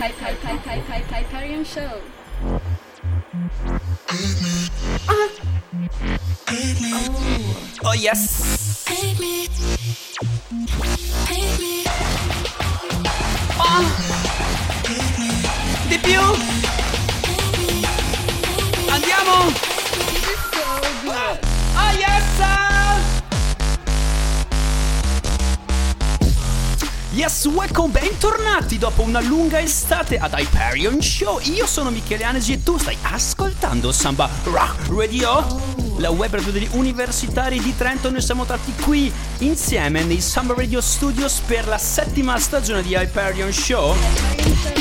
Hyperion Show. Oh yes! Ah! Di più! Andiamo! Ah yes! Yes, welcome, bentornati dopo una lunga estate ad Hyperion Show. Io sono Michele Anesi e tu stai ascoltando Samba Rock Radio, la web radio degli universitari di Trento. Noi siamo stati qui insieme nei Samba Radio Studios per la settima stagione di Hyperion Show.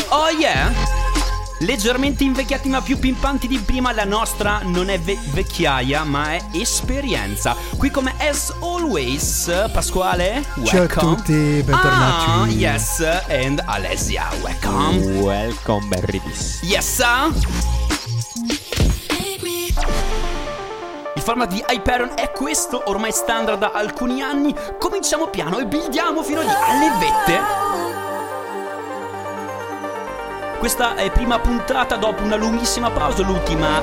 Oh yeah! Leggermente invecchiati ma più pimpanti di prima, la nostra non è ve- vecchiaia ma è esperienza. Qui come as always, Pasquale, Ciao a welcome. tutti, bentornati. Ah, yes, and Alessia, welcome. Welcome Berridis. Yes, sir. Il format di Hyperion è questo, ormai standard da alcuni anni. Cominciamo piano e buildiamo fino lì alle vette. Questa è prima puntata dopo una lunghissima pausa, l'ultima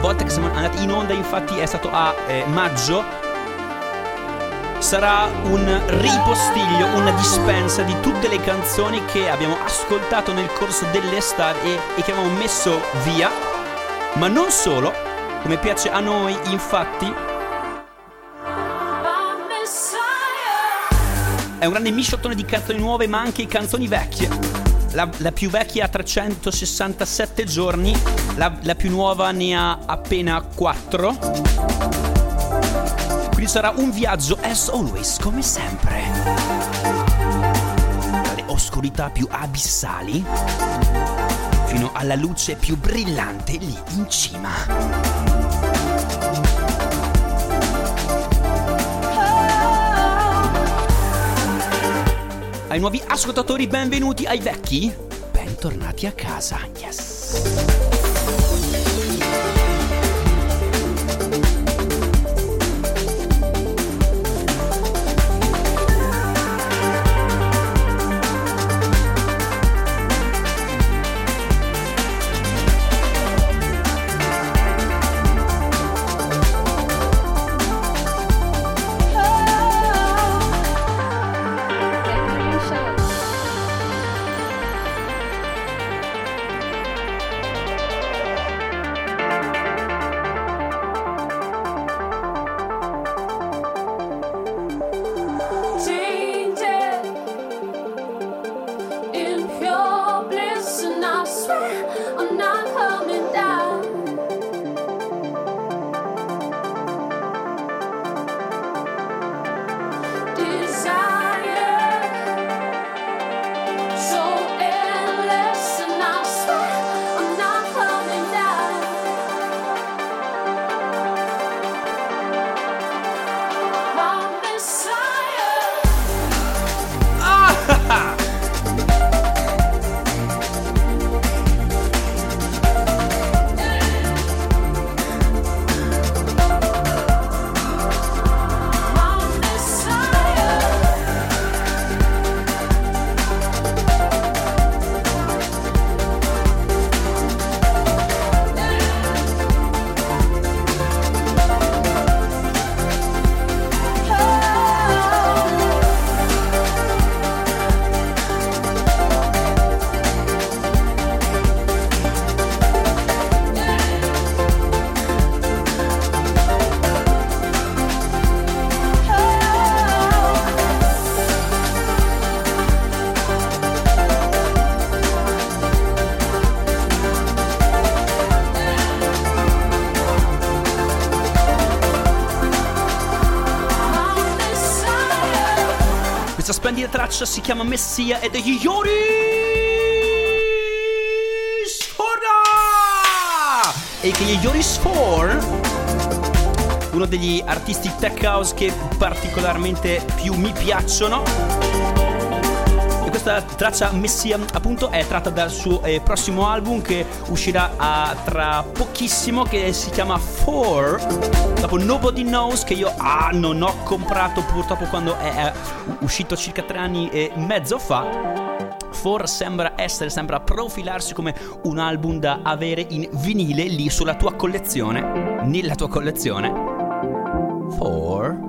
volta che siamo andati in onda infatti è stato a eh, maggio. Sarà un ripostiglio, una dispensa di tutte le canzoni che abbiamo ascoltato nel corso dell'estate e, e che abbiamo messo via. Ma non solo, come piace a noi infatti, è un grande misciottone di canzoni nuove ma anche canzoni vecchie. La, la più vecchia ha 367 giorni, la, la più nuova ne ha appena 4. Quindi sarà un viaggio as always, come sempre. Dalle oscurità più abissali fino alla luce più brillante lì in cima. Ai nuovi ascoltatori benvenuti, ai vecchi bentornati a casa. Yes. Traccia si chiama Messia ed è Yori Sfora! E che Yori Sfor uno degli artisti tech house che particolarmente più mi piacciono questa traccia Messia appunto è tratta dal suo eh, prossimo album che uscirà ah, tra pochissimo che si chiama Four. Dopo Nobody Knows che io ah, non ho comprato purtroppo quando è, è uscito circa tre anni e mezzo fa. Four sembra essere, sembra profilarsi come un album da avere in vinile lì sulla tua collezione, nella tua collezione. Four.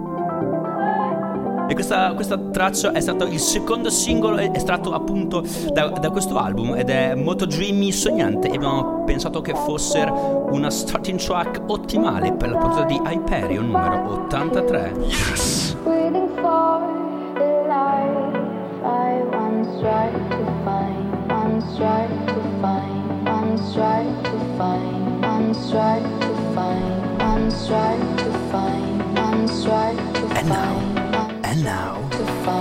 E questa, questa traccia è stato il secondo singolo estratto appunto da, da questo album ed è molto dreamy, sognante e abbiamo pensato che fosse una starting track ottimale per la puntata di Hyperion numero 83. Waiting And now, find, and now.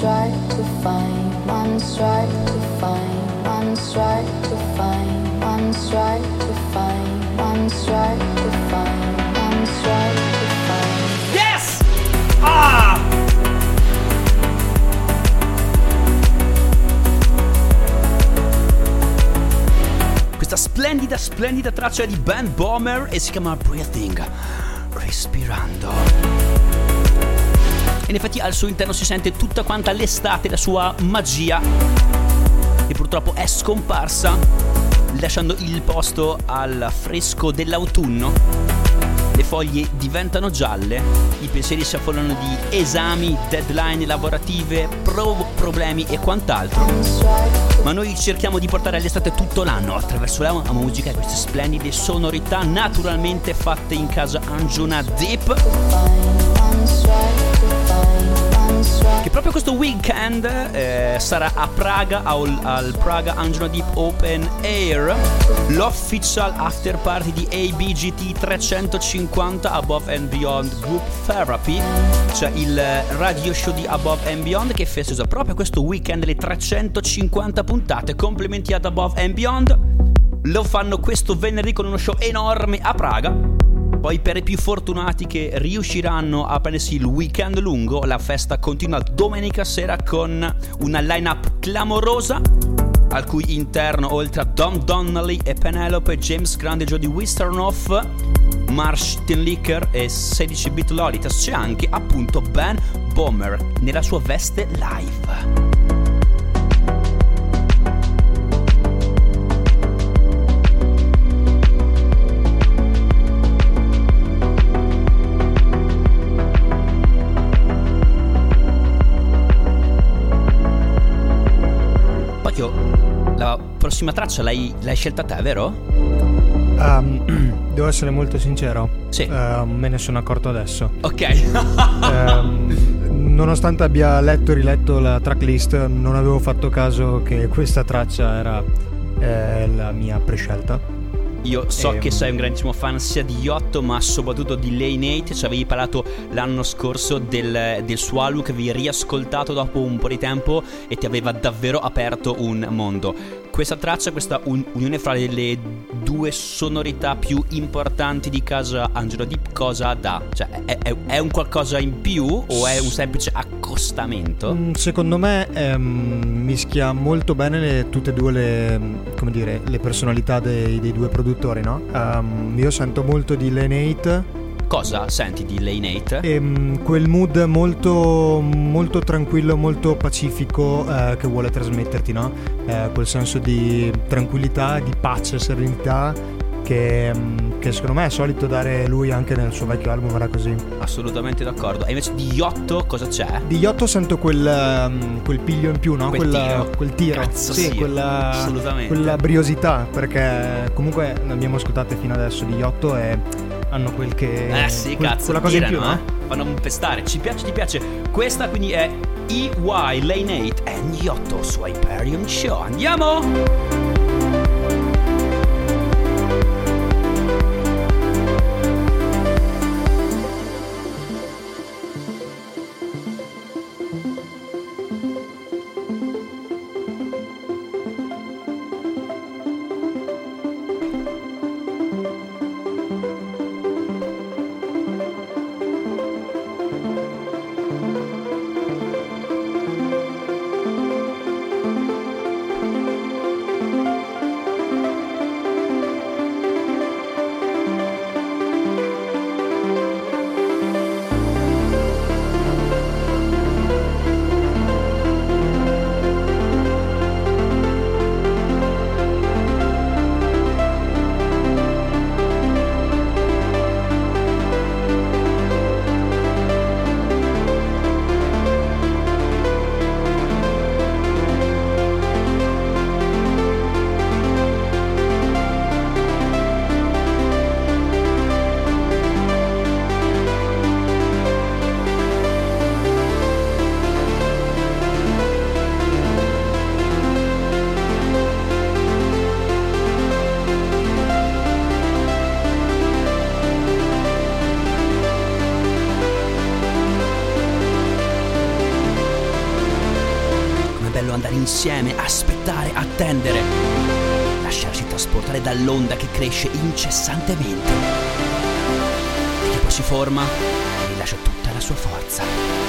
Tried to find, once tried to find, once tried to find, once tried to find, once tried to find, once tried to find. Yes! Ah! Questa splendida, splendida traccia di Band Bomber e si chiama Breathing, respirando. E in effetti al suo interno si sente tutta quanta l'estate, la sua magia, che purtroppo è scomparsa, lasciando il posto al fresco dell'autunno le foglie diventano gialle, i pensieri si affollano di esami, deadline lavorative, pro- problemi e quant'altro. Ma noi cerchiamo di portare l'estate tutto l'anno attraverso la musica e queste splendide sonorità naturalmente fatte in casa Anjuna Deep. Che proprio questo weekend eh, sarà a Praga al, al Praga Anjuna Deep Open Air l'official after party di ABGT 350 Above and Beyond Group Therapy cioè il radio show di Above and Beyond che festeggia proprio questo weekend le 350 puntate complimenti ad Above and Beyond. Lo fanno questo venerdì con uno show enorme a Praga poi per i più fortunati che riusciranno a prendersi il weekend lungo, la festa continua domenica sera con una line-up clamorosa al cui interno oltre a Dom Donnelly e Penelope, James Grande, Jodie Wisternoff, Marsh Tinlicker e 16 bit Lolitas c'è anche appunto Ben Bomber nella sua veste live. Prossima traccia l'hai, l'hai scelta te, vero? Ehm, devo essere molto sincero. Sì. Ehm, me ne sono accorto adesso. Ok. Ehm, nonostante abbia letto e riletto la tracklist, non avevo fatto caso che questa traccia era eh, la mia prescelta. Io so Ehm. che sei un grandissimo fan sia di Yotto, ma soprattutto di Lane 8. Ci avevi parlato l'anno scorso del, del suo album che avevi riascoltato dopo un po' di tempo e ti aveva davvero aperto un mondo. Questa traccia, questa un- unione fra le due sonorità più importanti di casa Angelo Deep, cosa dà? Cioè, è, è- è un qualcosa in più o è un semplice accostamento? Mm, Secondo me ehm, mischia molto bene le- tutte e due le, dire, le personalità dei, dei due produttori, no? Ehm, io sento molto di Lane Cosa senti di Lane 8? e mm, quel mood molto, molto tranquillo, molto pacifico eh, che vuole trasmetterti, no? Eh, quel senso di tranquillità, di pace, serenità che, mm, che secondo me è solito dare lui anche nel suo vecchio album, era così. Assolutamente d'accordo. E invece di Yotto cosa c'è? Di Yotto sento quel, ehm, quel piglio in più, no? Quel Quella- tiro. quel tiro. Cazzo, sì, sì, quella, assolutamente. quella briosità, perché comunque ne abbiamo ascoltate fino adesso di Yotto e hanno quel che... Eh sì, quel- cazzo, quella cosa in più, tirano, no? eh? Fanno un pestare. Ci piace, ti piace. Questa quindi è EY Lane 8 e Yotto su Hyperion Show. Andiamo! Insieme, aspettare, attendere. Lasciarsi trasportare dall'onda che cresce incessantemente. E che poi si forma e rilascia tutta la sua forza.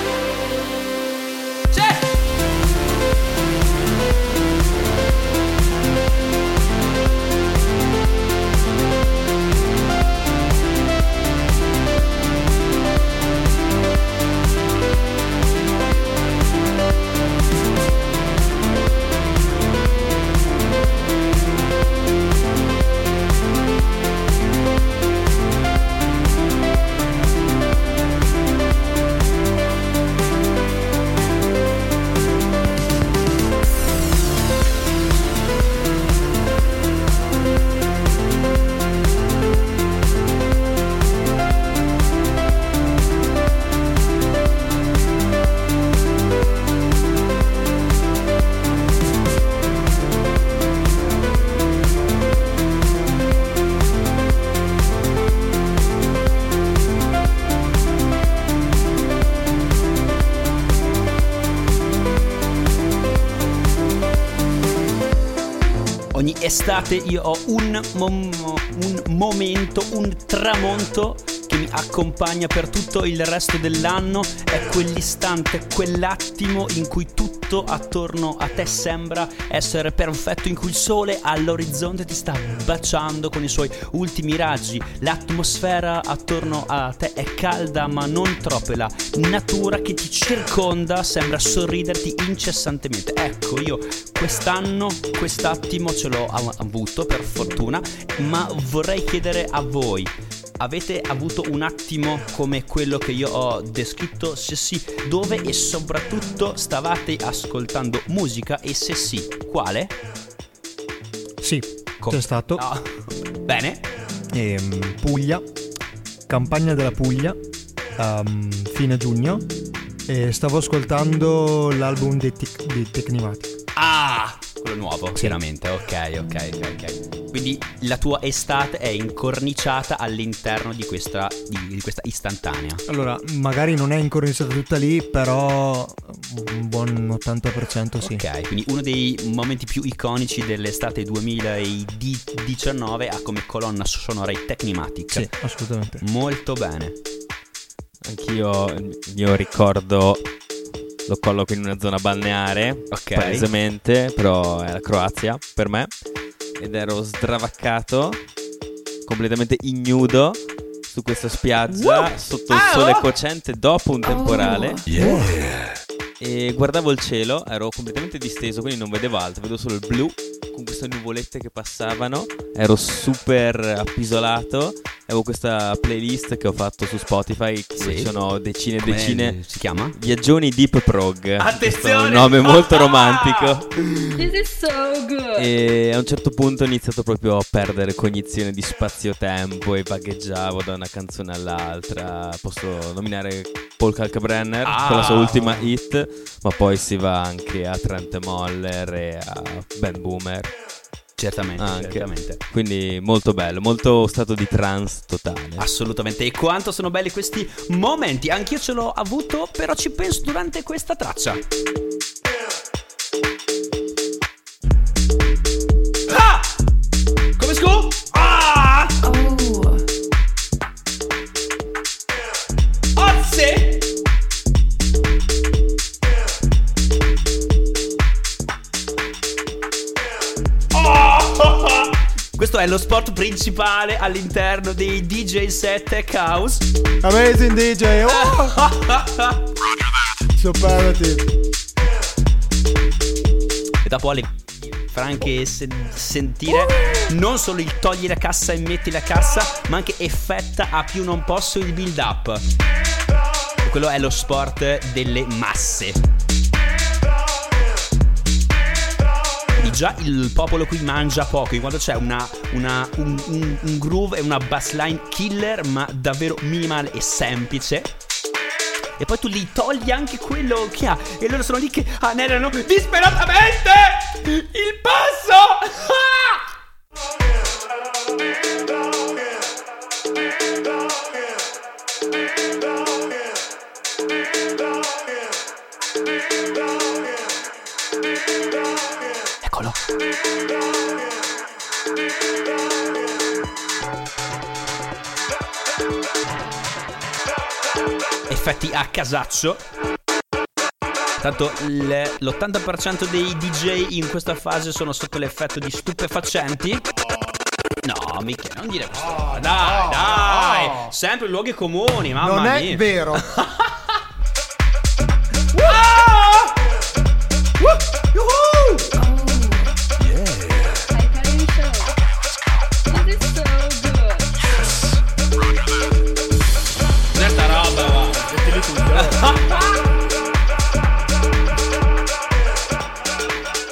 Estate io ho un, mom- un momento, un tramonto che mi accompagna per tutto il resto dell'anno. È quell'istante, quell'attimo in cui tutto attorno a te sembra essere perfetto, in cui il sole all'orizzonte ti sta baciando con i suoi ultimi raggi. L'atmosfera attorno a te è calda ma non troppo e la natura che ti circonda sembra sorriderti incessantemente. Ecco, io quest'anno quest'attimo ce l'ho av- avuto per fortuna, ma vorrei chiedere a voi. Avete avuto un attimo come quello che io ho descritto? Se sì, dove e soprattutto stavate ascoltando musica e se sì, quale? Sì, Com- c'è stato. No. Bene. Ehm, Puglia, campagna della Puglia, ehm, fine giugno. E stavo ascoltando l'album dei, Tic- dei Tecnimatic. Ah, quello nuovo, chiaramente. Ok, ok, ok, ok. Quindi la tua estate è incorniciata all'interno di questa, di, di questa istantanea. Allora, magari non è incorniciata tutta lì, però un buon 80% sì. Ok, quindi uno dei momenti più iconici dell'estate 2019 ha come colonna sonora i Technimatic. Sì, assolutamente. Molto bene. Anch'io mio ricordo lo colloco in una zona balneare, Ok. palesemente, però è la Croazia per me. Ed ero stravaccato, completamente ignudo su questa spiaggia sotto il Ah, sole oh! cocente dopo un temporale. E guardavo il cielo, ero completamente disteso, quindi non vedevo altro, vedevo solo il blu con queste nuvolette che passavano. Ero super appisolato. Avevo questa playlist che ho fatto su Spotify, Sì. ci sono decine e decine. si chiama? Viaggioni Deep Prog. Attenzione! Un nome molto romantico. This is so good. E a un certo punto ho iniziato proprio a perdere cognizione di spazio-tempo e vagheggiavo da una canzone all'altra. Posso nominare Paul Kalkbrenner Ah. con la sua ultima hit, ma poi si va anche a Trent Moller e a Ben Boomer. Certamente, Anche. certamente. Quindi molto bello, molto stato di trance totale. Assolutamente. E quanto sono belli questi momenti. Anch'io ce l'ho avuto, però ci penso durante questa traccia. Questo è lo sport principale all'interno dei DJ set Tech House. Amazing DJ! Oh! Superlative! E dopo alle franche sen- sentire non solo il togli la cassa e metti la cassa, ma anche effetta a più non posso il build up. Quello è lo sport delle masse. Quindi già il popolo qui mangia poco, in quanto c'è una, una- un, un- un groove e una bassline killer, ma davvero minimale e semplice. E poi tu gli togli anche quello che ha. E loro sono lì che anelano disperatamente il passo. Effetti a casaccio. Tanto il- l'80% dei DJ in questa fase sono sotto l'effetto di stupefacenti. No, mica, non dire questo. dai, dai. Sempre luoghi comuni, mamma non è mia. vero!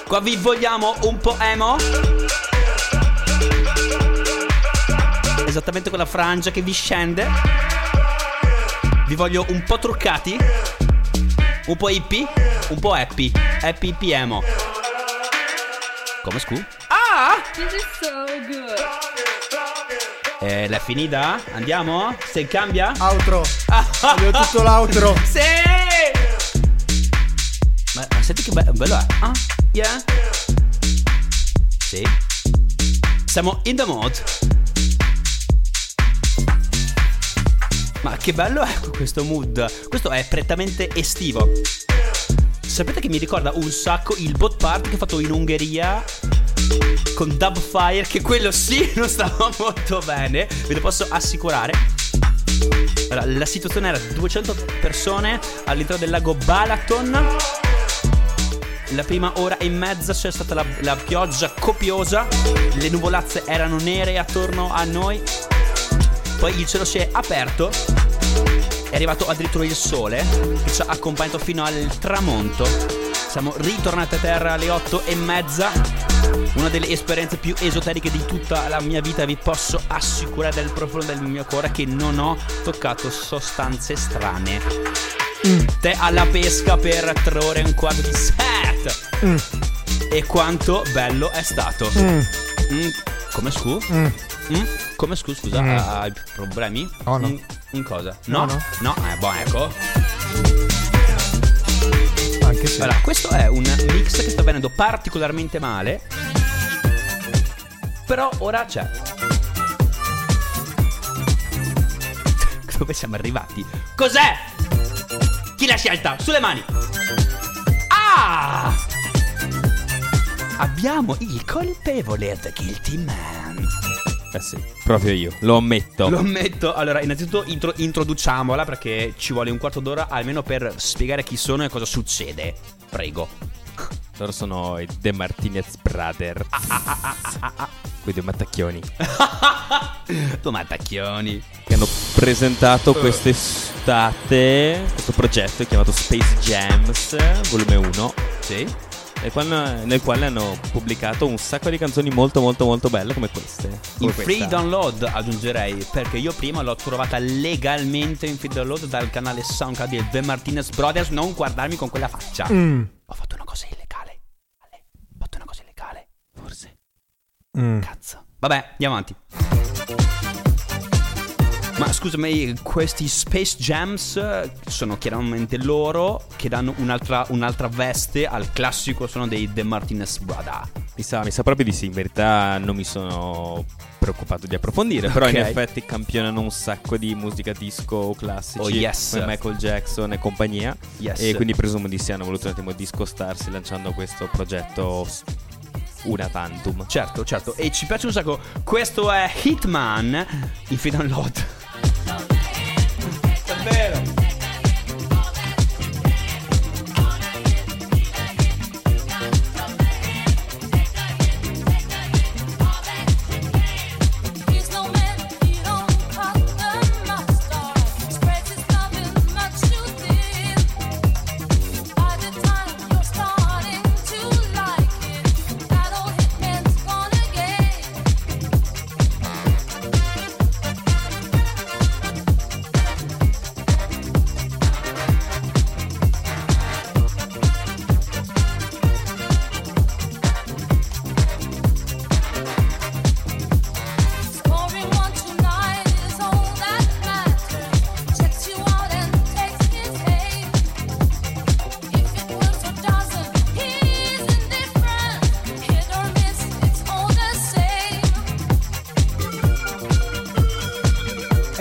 Qua vi vogliamo un po' emo? Esattamente quella frangia che vi scende. Vi voglio un po' truccati. Un po' hippie. Un po' happy. Happy emo. Come scu? Ah! This is so good. Eh, l'è finita? Andiamo? Se cambia? Outro! Voglio tutto l'outro! Sì! Ma, ma senti che be- bello è? Ah, yeah. Sì. Siamo in the mood. Ma che bello è questo mood. Questo è prettamente estivo. Sapete che mi ricorda un sacco il bot party che ho fatto in Ungheria con Dubfire, che quello sì non stava molto bene, ve lo posso assicurare. Allora, la situazione era 200 persone all'interno del lago Balaton. La prima ora e mezza c'è stata la, la pioggia copiosa, le nuvolazze erano nere attorno a noi. Poi il cielo si è aperto, è arrivato addirittura il sole che ci ha accompagnato fino al tramonto. Siamo ritornati a terra alle 8 e mezza Una delle esperienze più esoteriche di tutta la mia vita, vi posso assicurare dal profondo del mio cuore che non ho toccato sostanze strane. Te alla pesca per tre ore e un quarto di set. E quanto bello è stato. Mm, come scu? Mm, come scu, scusa, Mm. hai problemi? No, no. Mm, in cosa? No, No, no. no, eh, boh, ecco. Anche se. Allora, questo è un mix che sta venendo particolarmente male. Però ora c'è. Dove siamo arrivati? Cos'è? Chi l'ha scelta? Sulle mani! Ah! Abbiamo il colpevole, The Guilty Man. Eh sì, proprio io, lo ammetto. Lo ammetto. Allora, innanzitutto intro- introduciamola perché ci vuole un quarto d'ora almeno per spiegare chi sono e cosa succede. Prego. Loro sono i The Martinez Brothers. Ah, Quei due mattacchioni. tu mattacchioni. Che hanno presentato quest'estate questo progetto chiamato Space Jams, volume 1. Sì. Nel quale, nel quale hanno pubblicato un sacco di canzoni molto molto molto belle come queste. In Come free questa. download aggiungerei perché io prima l'ho trovata legalmente in free download dal canale SoundCloud di The Martinez Brothers. Non guardarmi con quella faccia. Mm. Ho fatto una cosa illegale. Ale, ho fatto una cosa illegale. Forse. Mm. Cazzo. Vabbè, andiamo avanti. Ma scusami, questi Space Jams sono chiaramente loro che danno un'altra, un'altra veste al classico suono dei The Martinez Brothers. Mi sa, mi sa proprio di sì, in verità non mi sono preoccupato di approfondire, però in Ok. effetti campionano un sacco di musica disco classici Oh, yes. come Michael Jackson e compagnia Yes. e quindi presumo di sì hanno voluto un attimo discostarsi lanciando questo progetto una tantum. Certo, certo. E ci piace un sacco. Questo è Hitman in free download. Davvero.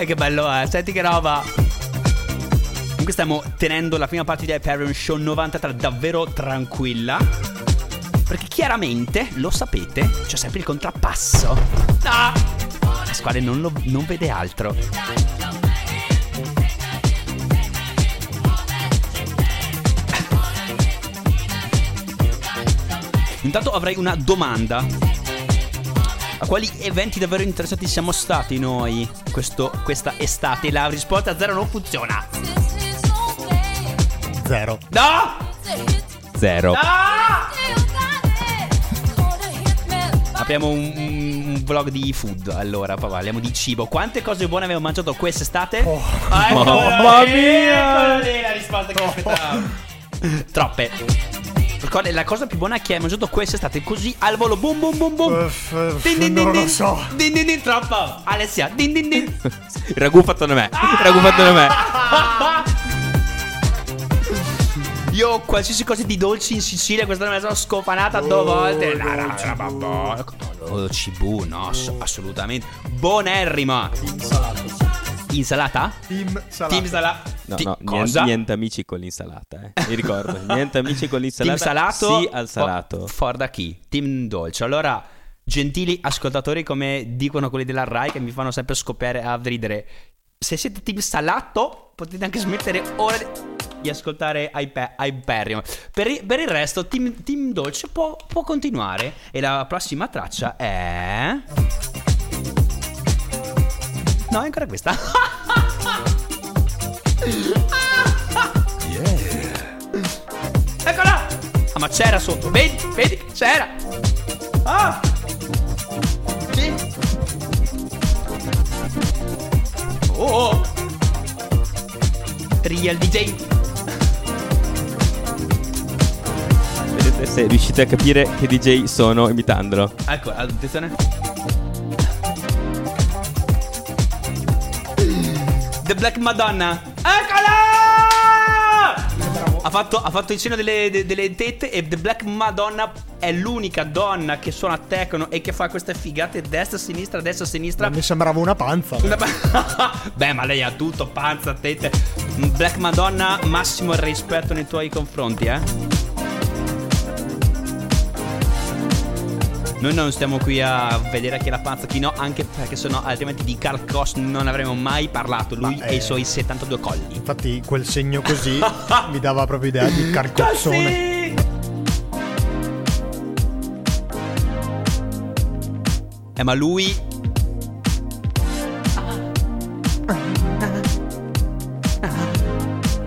Che bello è, senti che roba. Comunque stiamo tenendo la prima parte di Hyperion Show 93 davvero tranquilla. Perché chiaramente, lo sapete, c'è sempre il contrappasso. Ah! La squadra non, lo- non vede altro. Intanto avrei una domanda. A quali eventi davvero interessanti siamo stati noi questo- questa estate? La risposta zero non funziona. Zero. No! Zero. Hitman. Apriamo un, un- un vlog di food. Allora, parliamo di cibo. Quante cose buone abbiamo mangiato quest'estate? Ah, eccola Mamma lì, mia! eccola lì la risposta che aspettavo. Troppe. Ricordi, la cosa più buona che hai mangiato quest'estate così al volo boom boom boom boom. Uff, uff, Din, din, din, non lo din. so. Din din din troppo. Alessia, din din din. Ragù fatto da me. Il ragù fatto da me. Io qualsiasi cosa di dolci in Sicilia quest'anno me la sono scofanata due volte. No, no, no, vabbè. Oh, cibu, no, ass- assolutamente. Buonerrima. Insalata? Team salata. Team salata. No, Ti- no, niente, niente amici con l'insalata, eh. Mi ricordo, niente amici con l'insalata. Team salato? Sì al salato. Fo- for da chi? Team dolce. Allora, gentili ascoltatori, come dicono quelli della Rai, che mi fanno sempre scoppiare a ridere. Se siete team salato, potete anche smettere ora di, ascoltare Hype- Hyperion. Per, per il resto, team, team dolce può, può continuare. E la prossima traccia è. No, è ancora questa. Eccola! Ah, ma c'era sotto, vedi? Vedi? C'era! Ah! Sì. Oh! Real DJ. Vedete se riuscite a capire che DJ sono imitandolo. Ecco, attenzione. Black Madonna. Eccola! Ha fatto, ha fatto il segno delle, de- delle tette e The Black Madonna è l'unica donna che suona techno e che fa queste figate destra, sinistra, destra, sinistra. Mi sembrava una panza. Beh, ma lei ha tutto, panza, tette. Black Madonna, massimo rispetto nei tuoi confronti, eh. Noi non stiamo qui a vedere chi è la panza, chi no, anche perché sennò altrimenti di Carl Koss non avremmo mai parlato, lui Ma, e i eh, suoi 72 colli. Infatti quel segno così mi dava proprio idea di carcazzone. Sì! Eh, ma lui.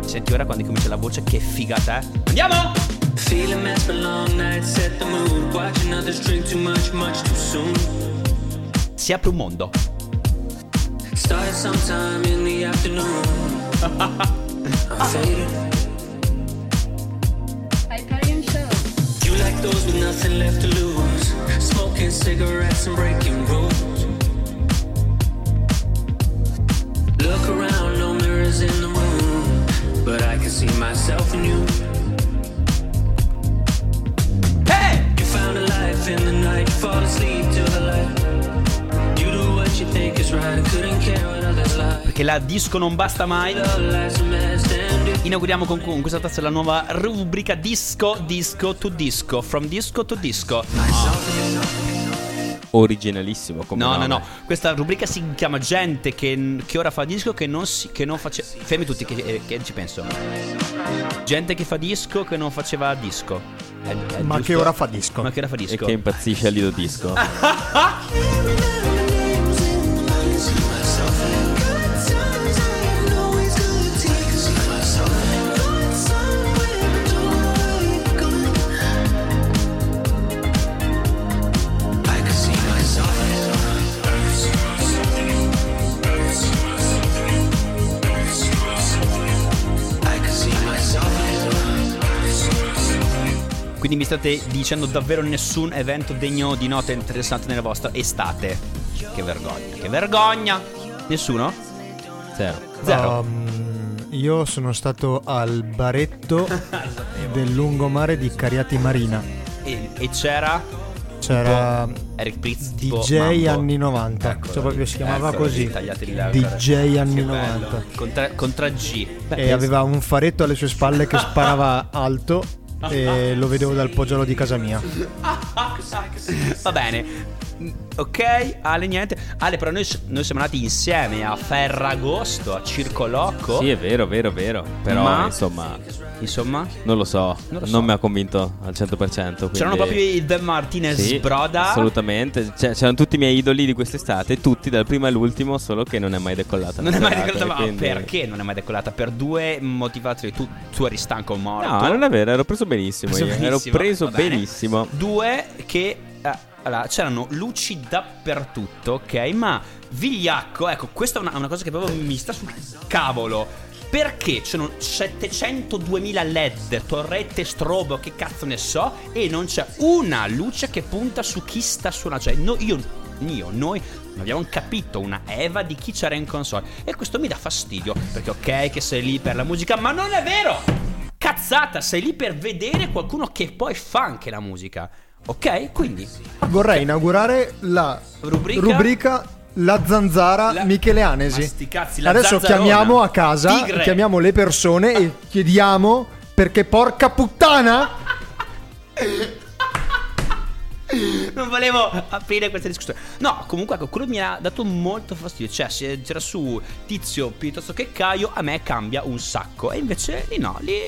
Senti ora quando comincia la voce, che figata, eh? Andiamo! Feeling mess for long nights, set the mood. Watching others drink too much, much too soon. Si apre un mondo. Started sometime in the afternoon. I'm faded. Hyperion Show. You like those with nothing left to lose. Smoking cigarettes and breaking rules. Look around, no mirrors in the room. But I can see myself in you. Fall asleep till the light. You do what you think is right, couldn't care what others like. Perché la disco non basta mai. Inauguriamo con, con questa tazza la nuova rubrica Disco, Disco to Disco. From Disco to Disco. Originalissimo come No, no, nome. no. Questa rubrica si chiama Gente che, che ora fa disco che non, si, che non faceva. Fermi tutti che, eh, che ci penso. Gente che fa disco che non faceva disco. È- è Ma giusto? che ora fa disco? Ma che ora fa E disco? che impazzisce a Lido Disco. Quindi mi state dicendo davvero nessun evento degno di nota interessante nella vostra estate. Che vergogna, che vergogna! Nessuno? Zero. Zero. Um, io sono stato al baretto del lungomare di Cariati Marina. E, e c'era C'era Eric Pritz tipo DJ Mambo. anni 90. Ecco, cioè proprio si chiamava eccolo così. DJ anni Che 90. bello. Con, tre- con 3G. E aveva un faretto alle sue spalle che sparava alto e lo vedevo dal poggiolo di casa mia. Va bene. Ok, Ale, niente. Ale, però noi, noi siamo andati insieme a Ferragosto, a Circoloco. Sì, è vero, vero, vero. Però, Ma- insomma, Insomma, non lo so. Non Non, lo so. mi ha convinto al 100%. quindi- c'erano proprio i The Martinez Sì, Broda. Assolutamente. C'erano tutti i miei idoli di quest'estate, tutti dal primo all'ultimo, solo che non è mai decollata. Non è mai decollata, ma quindi- perché non è mai decollata? Per due motivazioni. Tu, tu eri stanco morto. No, non è vero, ero preso benissimo. Preso io. benissimo, Ero preso benissimo. Due che allora, c'erano luci dappertutto, ok? Ma vigliacco, ecco, questa è una, una cosa che proprio mi sta sul cavolo. Perché c'erano 702.000 LED, torrette, strobo, che cazzo ne so, e non c'è una luce che punta su chi sta suonando. Cioè, no- io, io, noi non abbiamo capito una Eva di chi c'era in console. E questo mi dà fastidio, perché ok che sei lì per la musica, ma non è vero! Cazzata, sei lì per vedere qualcuno che poi fa anche la musica. Ok? Quindi Vorrei inaugurare la Rubrica? rubrica, La zanzara La- Michele Anesi. Ma sti cazzi, la Adesso zanzarona. chiamiamo a casa, Tigre. chiamiamo le persone e chiediamo perché porca puttana non volevo aprire questa discussione. No, comunque ecco, quello mi ha dato molto fastidio. Cioè, se c'era su Tizio piuttosto che Caio, a me cambia un sacco. E invece lì no, lì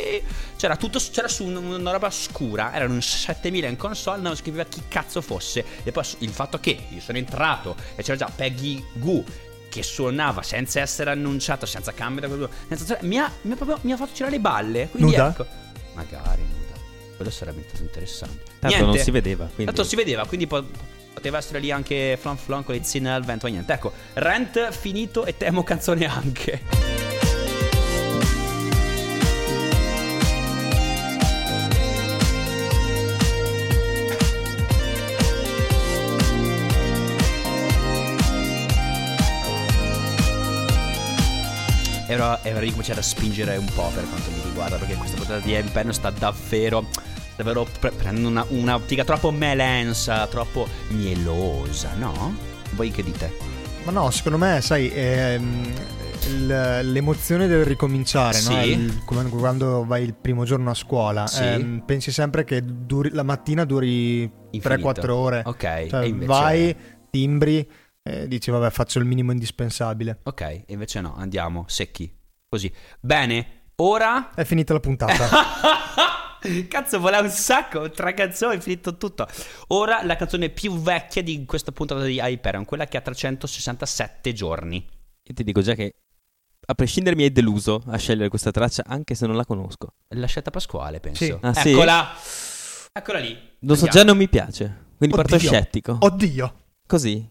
c'era tutto, c'era su un- una roba scura. Erano in 7000 in console, non scriveva chi cazzo fosse. E poi il fatto che io sono entrato e c'era già Peggy Goo che suonava senza essere annunciato, senza cambio da quello. senza- mi, ha, mi ha proprio mi ha fatto tirare le balle. Quindi Nuda? ecco. Magari nuda. Quello sarebbe stato interessante. Tanto Niente. non si vedeva. Quindi... Tanto si vedeva, quindi po- poteva essere lì anche Flan Flan con le zinne al vento. Niente, ecco, rent finito e temo canzone anche. Era, era ricominciare a spingere un po' per quanto mi riguarda, perché questa puntata di Heavy Pen sta davvero, davvero pre- prendendo una, un'ottica troppo melensa, troppo mielosa, no? Voi che dite? Ma no, secondo me, sai, ehm, l'emozione del ricominciare, no? Sì. Il- come quando vai il primo giorno a scuola, Sì. ehm, pensi sempre che duri- la mattina duri Infinito. 3-4 ore. Ok, Cioè, invece- vai, timbri, e dici vabbè faccio il minimo indispensabile. Ok, invece no, andiamo secchi. Così. Bene, ora... È finita la puntata. Cazzo, voleva un sacco, tre canzoni, è finito tutto. Ora la canzone più vecchia di questa puntata di Hyperion, quella che ha 367 giorni. Io ti dico già che a prescindere mi hai deluso a scegliere questa traccia anche se non la conosco. La scelta pasquale, penso. Sì. Ah, sì? Eccola. Eccola lì. Lo so già non mi piace. Quindi parto Oddio. scettico. Oddio. Così.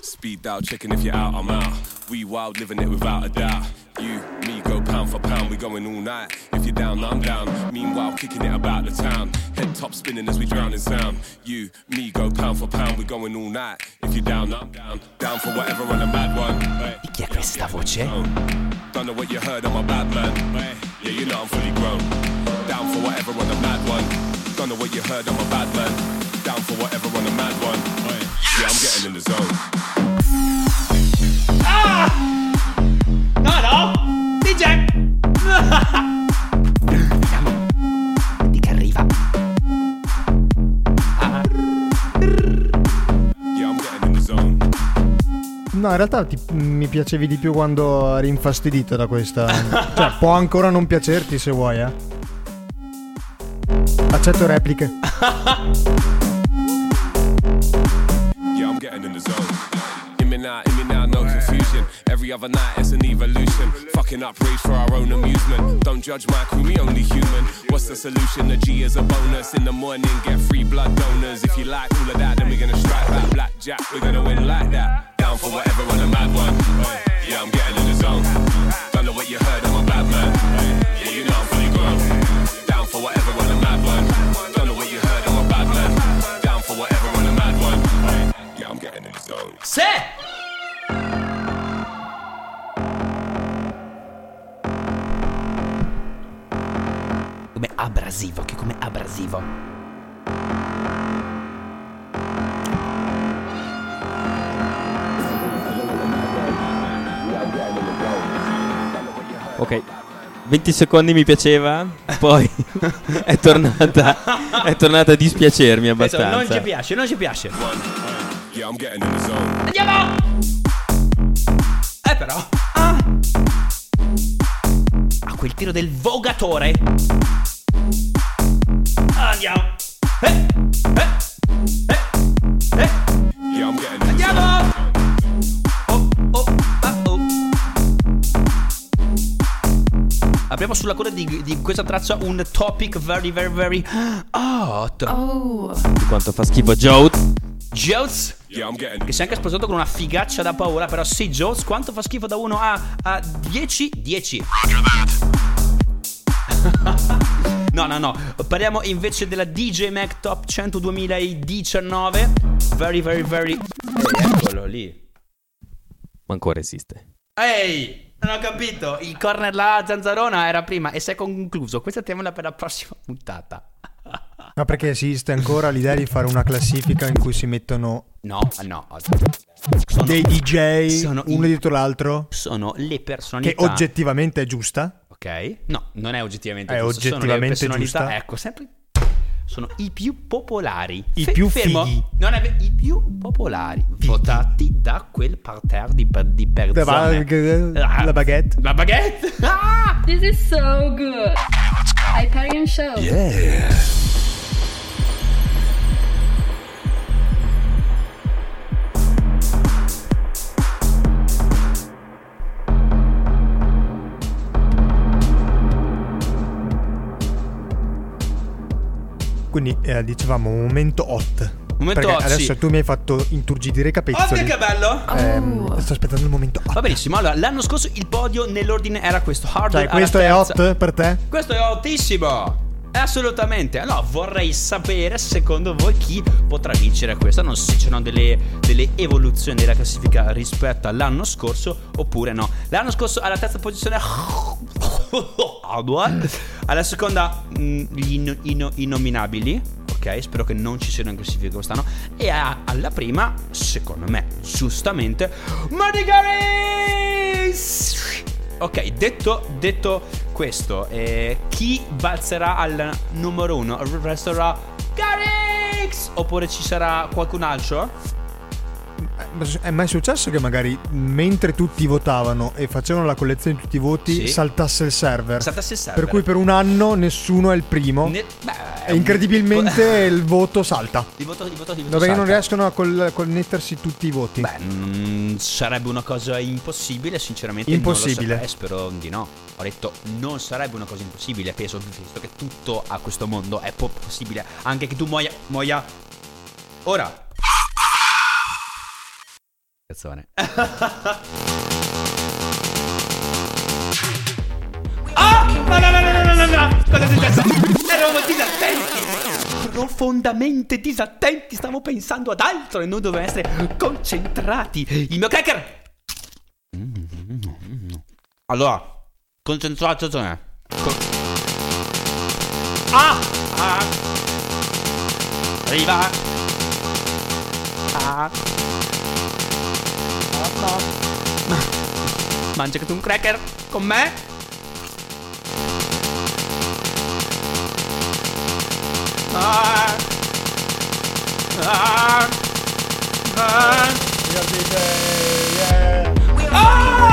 Speed dial, checking if you're out, I'm out. We wild, living it without a doubt. You, me, go pound for pound, we going all night. If you're down, I'm down. Meanwhile, kicking it about the town. Head top spinning as we drown in sound. You, me, go pound for pound, we going all night. If you're down, I'm down. Down for whatever on a mad one. Di chi è questa voce? Don't know what you heard, I'm a bad man. Yeah, you know I'm fully grown. Down for whatever on a mad one. Don't know what you heard, I'm a bad man. Down for whatever on a mad one. Yeah, I'm getting in the zone. Ah! No, no! DJ! Vediamo. Di che arriva. No, in realtà ti- mi piacevi di più quando eri infastidito da questa. cioè, può ancora non piacerti se vuoi, eh. Accetto repliche. Yeah, I'm getting in the zone. Other night it's an evolution. Fucking up rage for our own amusement. Don't judge my crew, we only human. What's the solution? The G is a bonus. In the morning, get free blood donors. If you like all of that, then we're gonna strike back. Blackjack, we're gonna win like that. Down for whatever on a mad one. Yeah, I'm getting in the zone. Don't know what you heard, I'm a bad man. Yeah, you know I'm fully grown. Down for whatever on a mad one. Don't know what you heard, I'm a bad man. Down for whatever on a mad one. Yeah, I'm getting in the zone. Se! Abrasivo, che come abrasivo. Ok. 20 secondi mi piaceva, poi è tornata è tornata a dispiacermi Questo non ci abbastanza. piace, non ci piace. Andiamo! Eh però. Ah. Ah, quel tiro del vogatore. Andiamo. Eh, eh, eh, eh. Andiamo! Oh, oh, ah, oh. Abbiamo sulla coda di, di questa traccia un topic very, very, very hot. Oh. Di quanto fa schifo Joe. Jones, Yeah, I'm getting che si è anche sposato con una figaccia da paura, però sì, Jones, quanto fa schifo da 1 a, a 10? 10. no, no, no. Parliamo invece della DJ Mac Top 100 2019. Very, very, very... Ehi, eccolo lì. Ma ancora esiste. Ehi, non ho capito. Il corner là Zanzarona era prima e si è concluso. Questa temiamola per la prossima puntata. No, perché esiste ancora l'idea di fare una classifica in cui si mettono No, no. Sono, dei DJ sono uno i- dietro l'altro, sono le che personalità. oggettivamente è giusta. Ok? No, non è oggettivamente È giusto. oggettivamente sono le personalità, giusta. Ecco, sempre. Sono i più popolari. I più fermo. fighi. Non è I più popolari. Votati da quel parterre di, per- di La, persone. ba- Ah, la baguette. La baguette. Ah! This is so good. Hyperion Show. Quindi eh, dicevamo momento hot. Momento Perché hot, adesso sì. tu mi hai fatto inturgidire i capezzoli. Oddio che bello! Ehm, sto aspettando il momento hot. Va benissimo, allora l'anno scorso il podio nell'ordine era questo Hardware Cioè, questo è terza. hot per te? Questo è ottissimo! Assolutamente. Allora, vorrei sapere, secondo voi, chi potrà vincere questo. Non so se c'erano delle, delle evoluzioni della classifica rispetto all'anno scorso, oppure no. L'anno scorso alla terza posizione. Alla seconda, mh, gli inno- inno- innominabili. Ok, spero che non ci siano in classifica quest'anno. E a- alla prima, secondo me, giustamente, Madigaris! Ok, detto, detto questo, eh, chi balzerà al numero uno? Resterà Garix? Oppure ci sarà qualcun altro? Ma È mai successo che magari mentre tutti votavano e facevano la collezione di tutti i voti Sì. saltasse il server? Saltasse il server. Per cui per un anno nessuno è il primo Ne- beh, e incredibilmente il voto salta. Il voto, il voto, il voto Dove non salta. riescono a col- connettersi tutti i voti. Beh, mm, sarebbe una cosa impossibile, sinceramente. Impossibile. Non spero di no. Ho detto, non sarebbe una cosa impossibile. Penso visto che tutto a questo mondo è po- possibile. Anche che tu muoia. muoia. Ora. Cazzone. ah! No, no, no, no, no, no, no! Cosa è successo? Eravamo disattenti! Profondamente disattenti! Stavo pensando ad altro e noi dovevamo essere concentrati! Il mio cracker! Allora, concentrazione. Con- ah! Ah! Arriva! Ah! No. Ma- Mangia anche tu un cracker con me? Ah! Ah! Ah! Ah!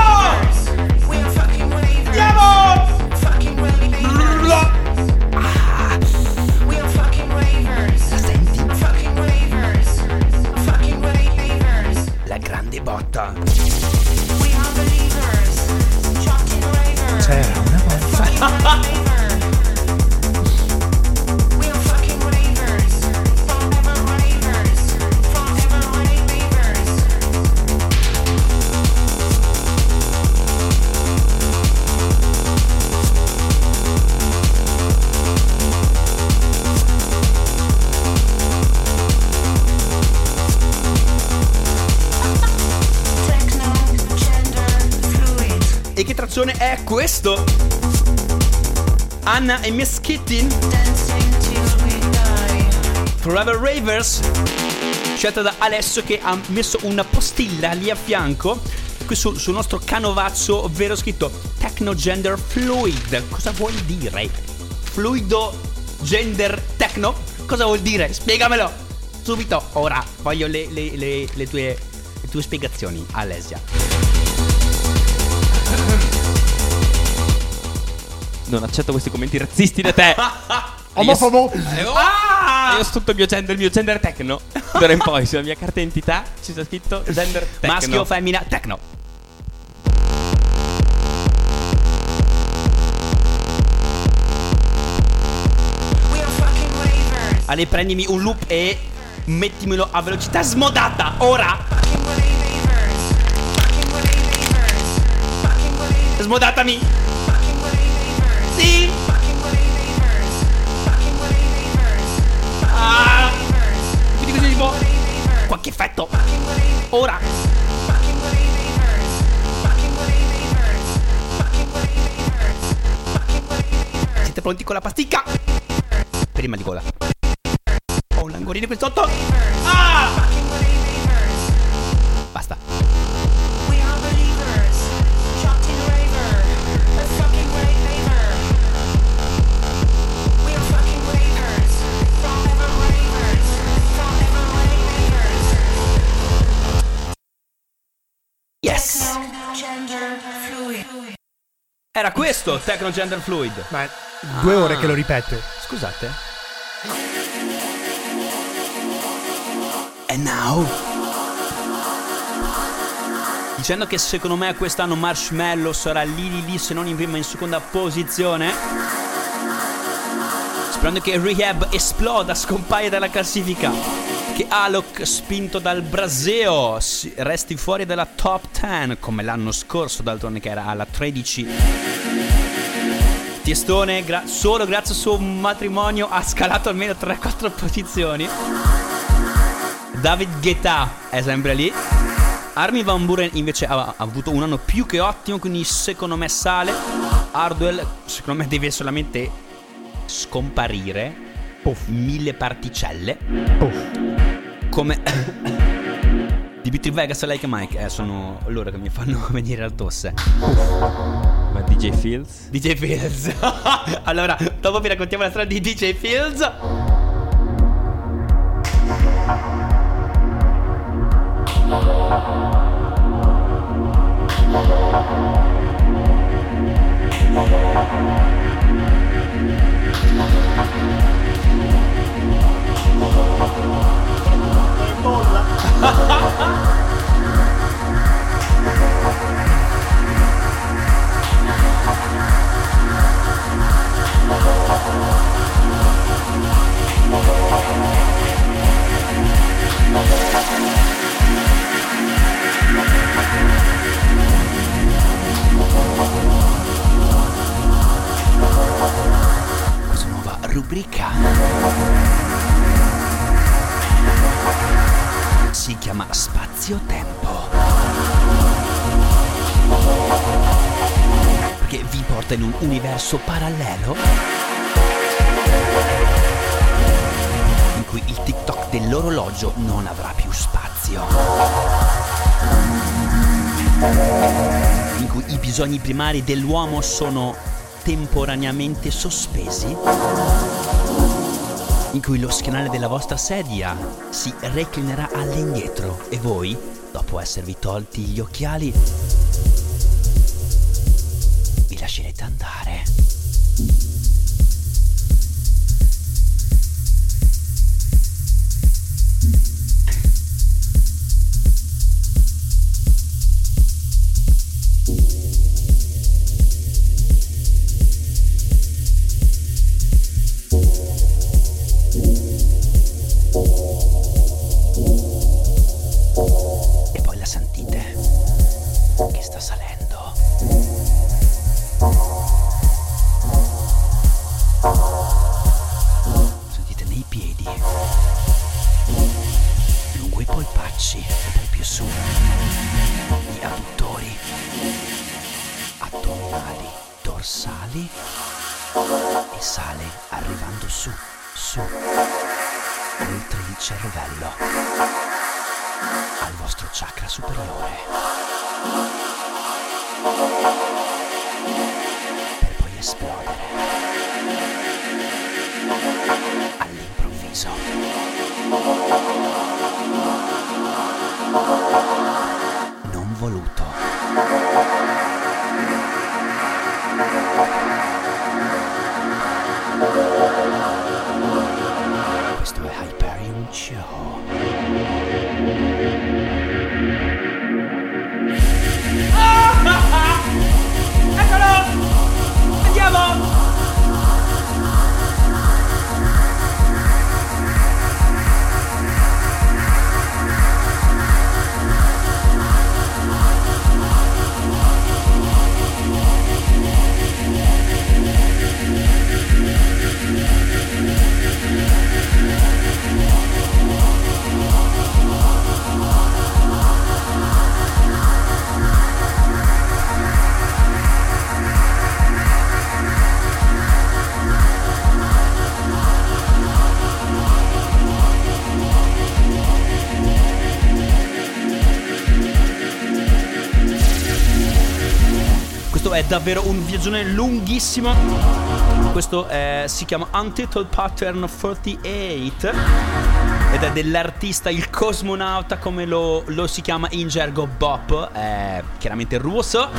Grande botta. C'era una volta. che trazione è questo? Anna e Miss Kittin Forever Ravers Scelta da Alessio che ha messo una postilla lì a fianco Qui sul, nostro canovazzo ovvero scritto Techno Gender Fluid Cosa vuol dire? Fluido gender techno? Cosa vuol dire? Spiegamelo Subito, ora voglio le, le- le- le tue, tue spiegazioni Alessia Non accetto questi commenti razzisti da te. Omofobo! Ah! Io ho tutto il mio gender, il mio gender techno. D'ora in poi sulla mia carta identità ci sta scritto gender techno. Maschio, femmina, techno. Ale, prendimi un loop e mettimelo a velocità smodata, ora! Smodatami! Sì! Ah! Quindi così tipo... Qualche effetto! Ora! Siete pronti con la pasticca? Prima di gola. Ho un langorino qui sotto. Ah! Basta. Era questo Techno Gender Fluid. Ma è due ore che lo ripete. Scusate. And now? Dicendo che secondo me quest'anno Marshmallow sarà lì lì lì se non in prima in seconda posizione. Sperando che Rehab esploda, scompaia dalla classifica. Che Alok, spinto dal Braseo, resti fuori dalla top 10 come l'anno scorso, d'altronde che era alla 13. Tiestone, gra- solo grazie al suo matrimonio, ha scalato almeno 3-4 posizioni. David Guetta è sempre lì. Armin Van Buren invece ha, avuto un anno più che ottimo, quindi secondo me sale. Hardwell secondo me deve solamente scomparire. Mille particelle. Come Dimitri Vegas e Like Mike eh, sono loro che mi fanno venire la tosse. Ma DJ Fields? DJ Fields. allora, dopo vi raccontiamo la storia di DJ Fields. Questa nuova? Rubrica si chiama Spazio-Tempo. Perché vi porta in un universo parallelo in cui il TikTok dell'orologio non avrà più spazio. In cui i bisogni primari dell'uomo sono temporaneamente sospesi. In cui lo schienale della vostra sedia si reclinerà all'indietro. E voi, dopo esservi tolti gli occhiali, davvero un viaggione lunghissimo. Questo è- si chiama Untitled Pattern 48 ed è dell'artista il cosmonauta come lo, lo si chiama in gergo Bop, è chiaramente russo.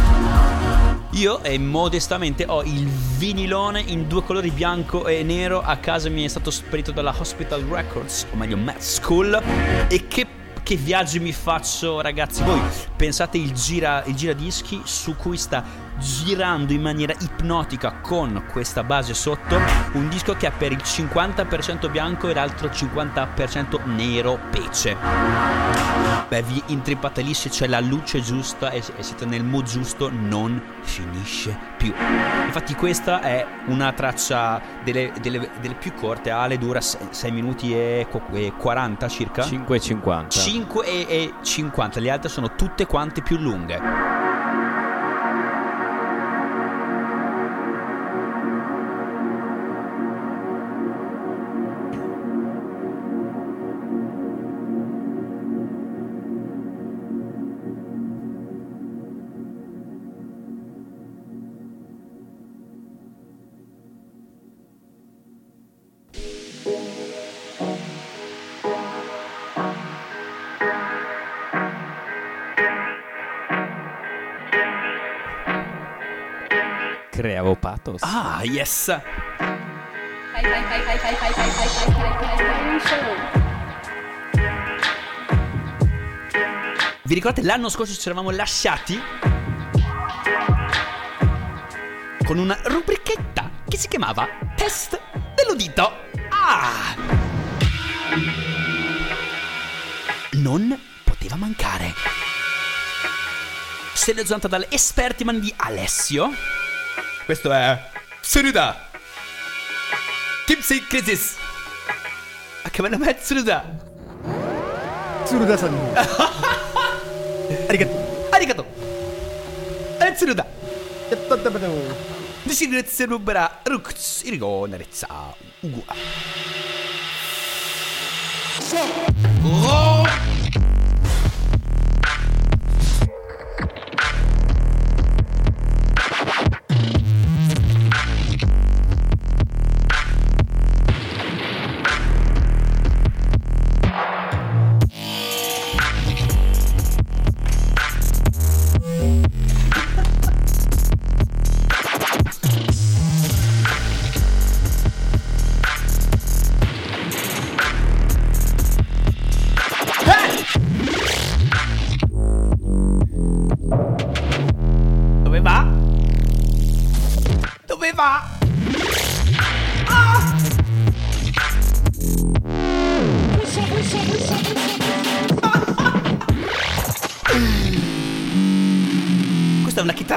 Io e modestamente ho il vinilone in due colori bianco e nero a casa mi è stato spedito dalla Hospital Records, o meglio Met School e che che viaggi mi faccio, ragazzi? Voi pensate il, gira, il giradischi su cui sta girando in maniera ipnotica con questa base sotto, un disco che ha per il 50% bianco e l'altro 50% nero pece. Beh, vi intrippate lì se c'è la luce giusta e, siete nel mood giusto, non finisce più. Infatti questa è una traccia delle, delle- delle più corte, Ale dura 6 minuti e qu- e 40 circa. 5,50. 5 e, e 50, le altre sono tutte quante più lunghe. Hy- Hyperion Show. Vi ricordate l'anno scorso ci eravamo lasciati con una rubrichetta che si chiamava Test dell'udito. Ah! Non poteva mancare. Selezionata dall'Espertiman di Alessio. questo è Tsuruda Tipsy Crisis A che me ne Tsuruda Tsuruda san Arigato Arigato E Tsuruda Discrezia rubra Rukts Irigo Narezza Ugua Oh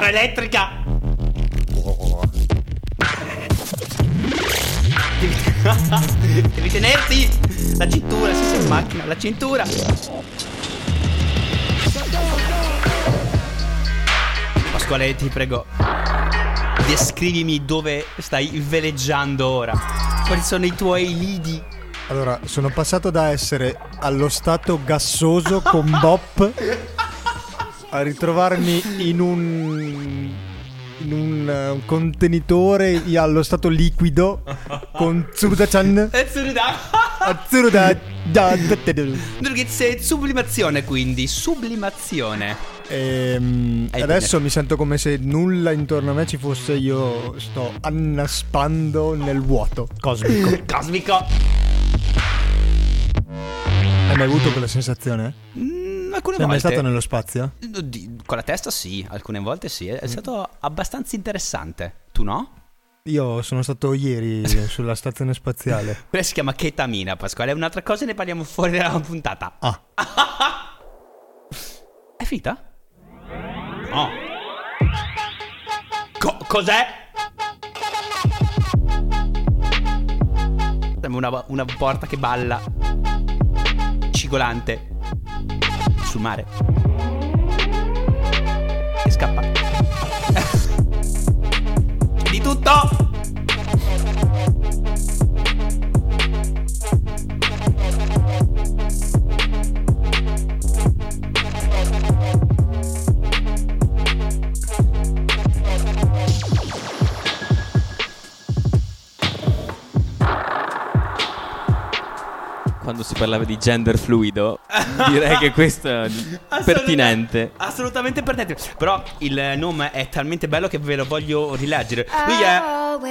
chitarra elettrica. Devi, devi tenerti la cintura, si sei in macchina, la cintura. Pasquale, ti prego, descrivimi dove stai veleggiando ora. Quali sono i tuoi lidi? Allora, sono passato da essere allo stato gassoso con Bop a ritrovarmi in un un contenitore allo stato liquido con Tsuruda-chan. Tsuruda. Tsuruda. sublimazione quindi, sublimazione. Ehm, adesso mi sento come se nulla intorno a me ci fosse, io sto annaspando nel vuoto cosmico. Cosmico. Hai mai avuto quella sensazione? Mm, alcune Sei mai volte. stato nello spazio? Di- con la testa sì, alcune volte sì. È, è stato abbastanza interessante. Tu no? Io sono stato ieri sulla stazione spaziale. Quella si chiama ketamina, Pasquale. È un'altra cosa e ne parliamo fuori dalla puntata. Ah, È finita? No. Co- cos'è? Sembra una, una porta che balla. Cigolante. Sul mare. E scappa. Di tutto! Quando si parlava di gender fluido, direi che questo è pertinente. Assolutamente pertinente. Però il nome è talmente bello che ve lo voglio rileggere. Lui è.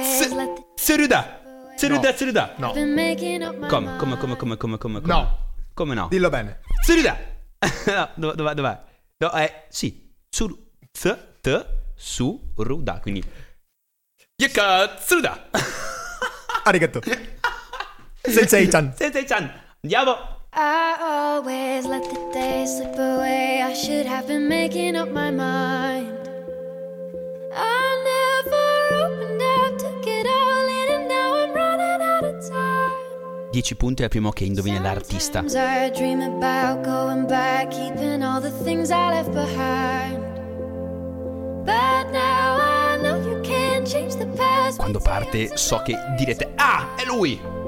Se- Seruda. Seruda, Seruda. no. Come, come, come, come, come, come? No. Come no? Dillo bene. Seruda. no, dov- dov'è? Dov'è? No, è. Sì. Sur. Z. T. Yokatsuruda. Quindi Yokatsuruda. Arigato. Sensei-chan. Sensei-chan. Andiamo. I always let the days slip away. I should have been making up my mind. I never opened up, took it all in, and now I'm running out of time. 10 punti al primo che indovina l'artista. Sometimes I dream about going back, keeping all the things I left behind. But now I know you can't change the past. Quando parte so che direte Ah, è lui!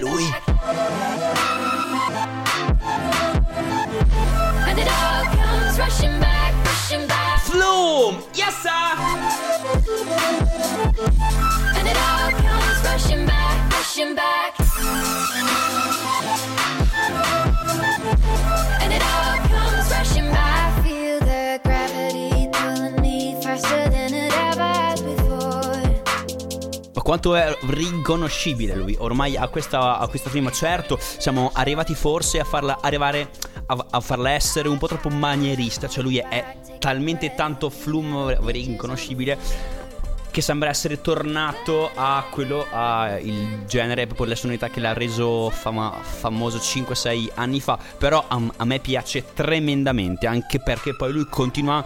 Lui! And it all comes rushing back, rushing back. Flume! Yes, sir! And it all comes rushing back, rushing back. Quanto è riconoscibile lui. Ormai a questa, a questa prima certo siamo arrivati forse a farla arrivare a, a farla essere un po' troppo manierista. Cioè lui è, è talmente tanto flum riconoscibile che sembra essere tornato a quello a il genere proprio le sonorità che l'ha reso fama- famoso 5-6 anni fa. Però a, a me piace tremendamente anche perché poi lui continua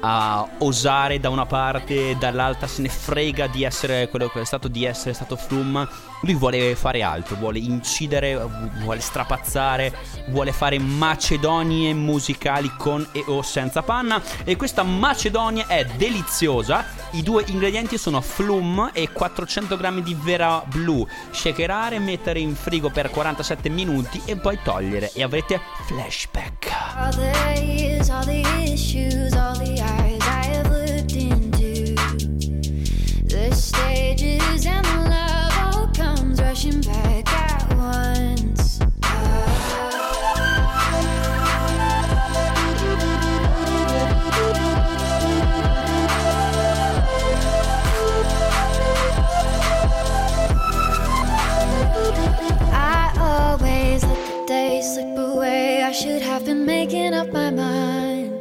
a osare da una parte e dall'altra se ne frega di essere quello che è stato di essere stato Flum lui vuole fare altro vuole incidere vuole strapazzare vuole fare macedonie musicali con e o senza panna. E questa macedonia è deliziosa. I due ingredienti sono Flum e 400 grammi di vera blu. Shakerare mettere in frigo per 47 minuti e poi togliere e avrete flashback. All the all the issues, all making up my mind.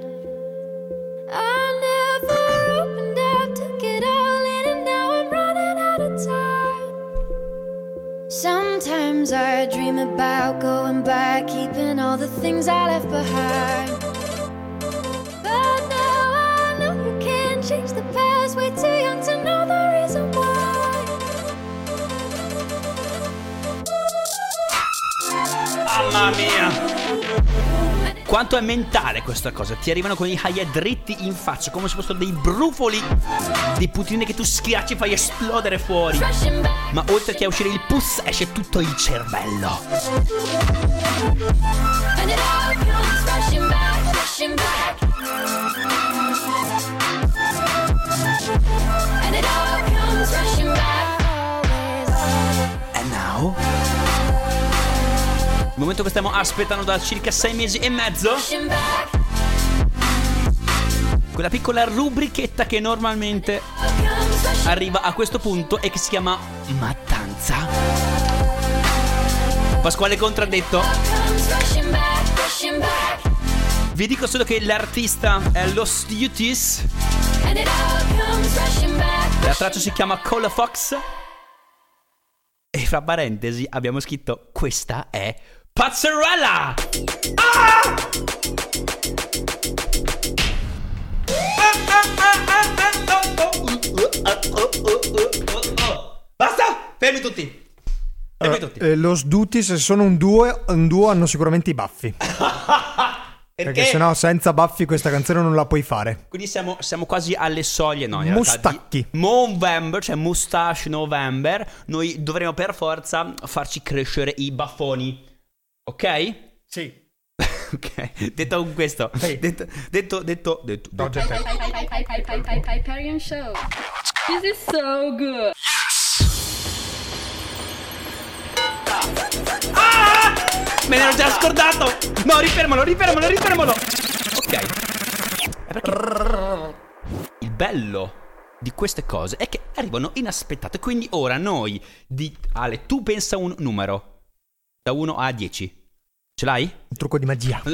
I never opened up, took it all in, and now I'm running out of time. Sometimes I dream about going back, keeping all the things I left behind. But now I know you can't change the past. Way too young to know the reason why. Mamma mia! Quanto è mentale questa cosa? Ti arrivano con i hi dritti in faccia, come se fossero dei brufoli, dei putini che tu schiacci e fai esplodere fuori. Ma oltre che a uscire il pus, esce tutto il cervello. And it Il momento che stiamo aspettando da circa sei mesi e mezzo, quella piccola rubrichetta che normalmente arriva a questo punto e che si chiama Mattanza. Pasquale contraddetto. Vi dico solo che l'artista è rushing back. La traccia si chiama Cola Fox. E fra parentesi abbiamo scritto questa è Pazzarella! Ah! Basta! Fermi tutti! Fermi tutti! Eh, lo Sduti, se sono un duo, un duo hanno sicuramente i baffi. Perché? Perché sennò senza baffi questa canzone non la puoi fare. Quindi siamo, siamo quasi alle soglie, no? in realtà, Mustacchi. Movember, cioè Mustache November. Noi dovremo per forza farci crescere i baffoni. Ok? Sì. ok. Detto con questo. Sì. Detto, detto, detto, detto. No, detto. Hyperion Show. This is so good. Me ne ero già scordato! No, rifermalo, rifermalo, rifermalo! Ok. È perché il bello di queste cose è che arrivano inaspettate. Quindi ora noi di Ale, tu pensa un numero da 1 a 10. Ce l'hai? Un trucco di magia.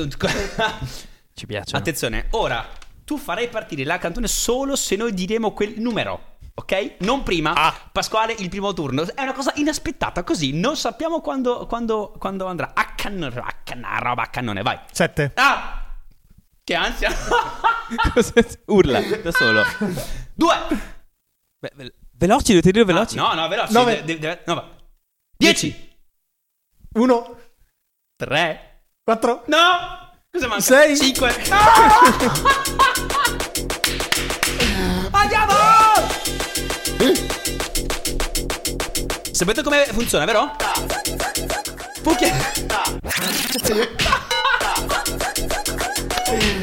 Ci piace. Attenzione, ora tu farai partire la cantone solo se noi diremo quel numero. Ok? Non prima. Ah. Pasquale, il primo turno. È una cosa inaspettata, così non sappiamo quando, quando, quando andrà. A cannone, a cannone, roba a cannone, vai. 7. Ah! Che ansia! Urla da solo. 2. Ve- veloci, devi dire veloci. Ah, no, no, veloci. 9. 10. 1. Tre. 4. No! Cosa manca? Sei. Cinque. Andiamo! Sapete come funziona, vero? Pucchi.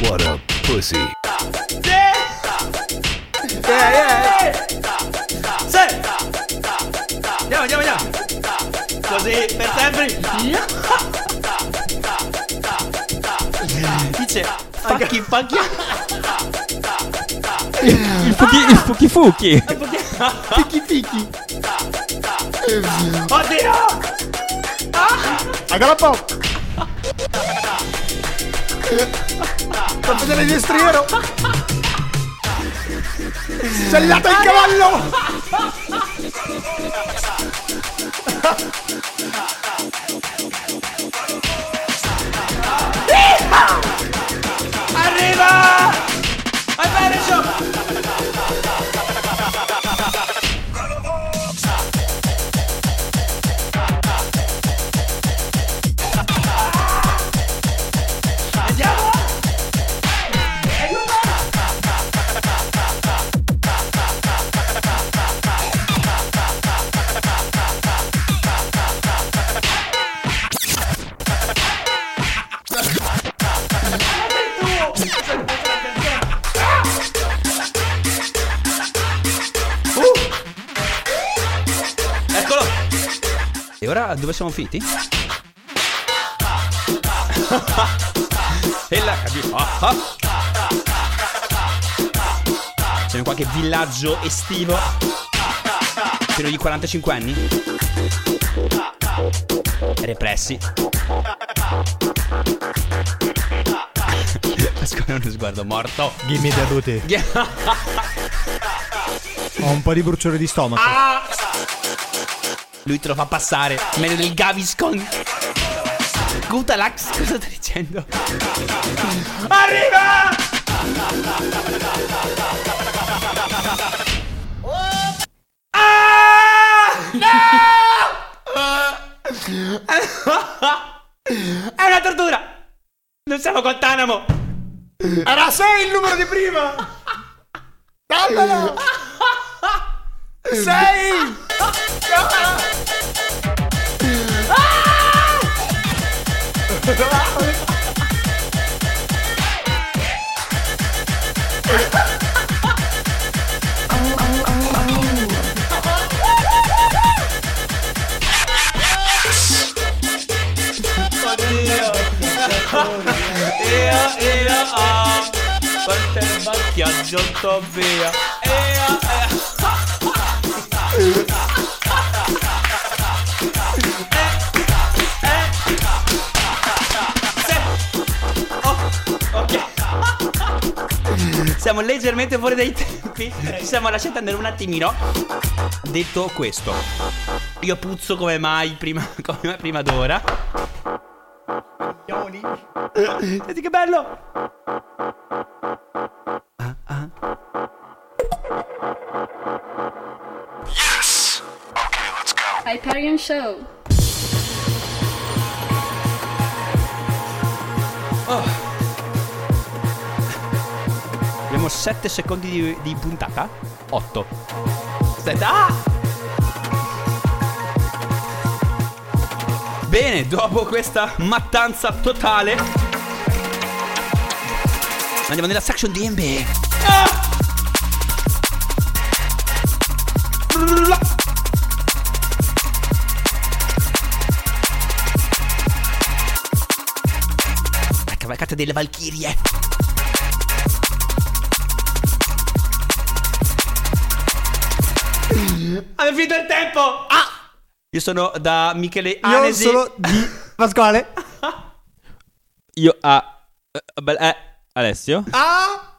What a pussy. Sì! Andiamo, andiamo, andiamo! Così, per sempre! Dice, pacchi, pacchi! Il fuchi, il fuchi fuchi. Picchi picchi. Oddio! Aggrappo. Fa vedere il destriero. Sellata il cavallo. Dove siamo finiti? e la ah, ah. Siamo in qualche villaggio estivo Pieno di 45 anni Repressi Ascolta uno sguardo morto Gimme the booty. Ho un po' di bruciore di stomaco. Lui te lo fa passare Meglio del Gaviscon Gutalax Cosa stai dicendo? Arriva! Ah! No! È una tortura! Non siamo Guantanamo! Era 6 il numero di prima. Dammelo. Dai tempi. Ci siamo lasciati andare un attimino. Detto questo, io puzzo come mai prima, come mai prima d'ora. Senti che bello! Ah, ah. Hyperion Show. 7 secondi di, di puntata? 8. Aspetta. Ah! Bene, dopo questa mattanza totale, andiamo nella section DMB. Ah! La cavalcata delle Valchirie. Finito il tempo! Ah! Io sono da Michele Io Anesi. sono di Pasquale. Io a... eh, beh, eh, Alessio? Ah!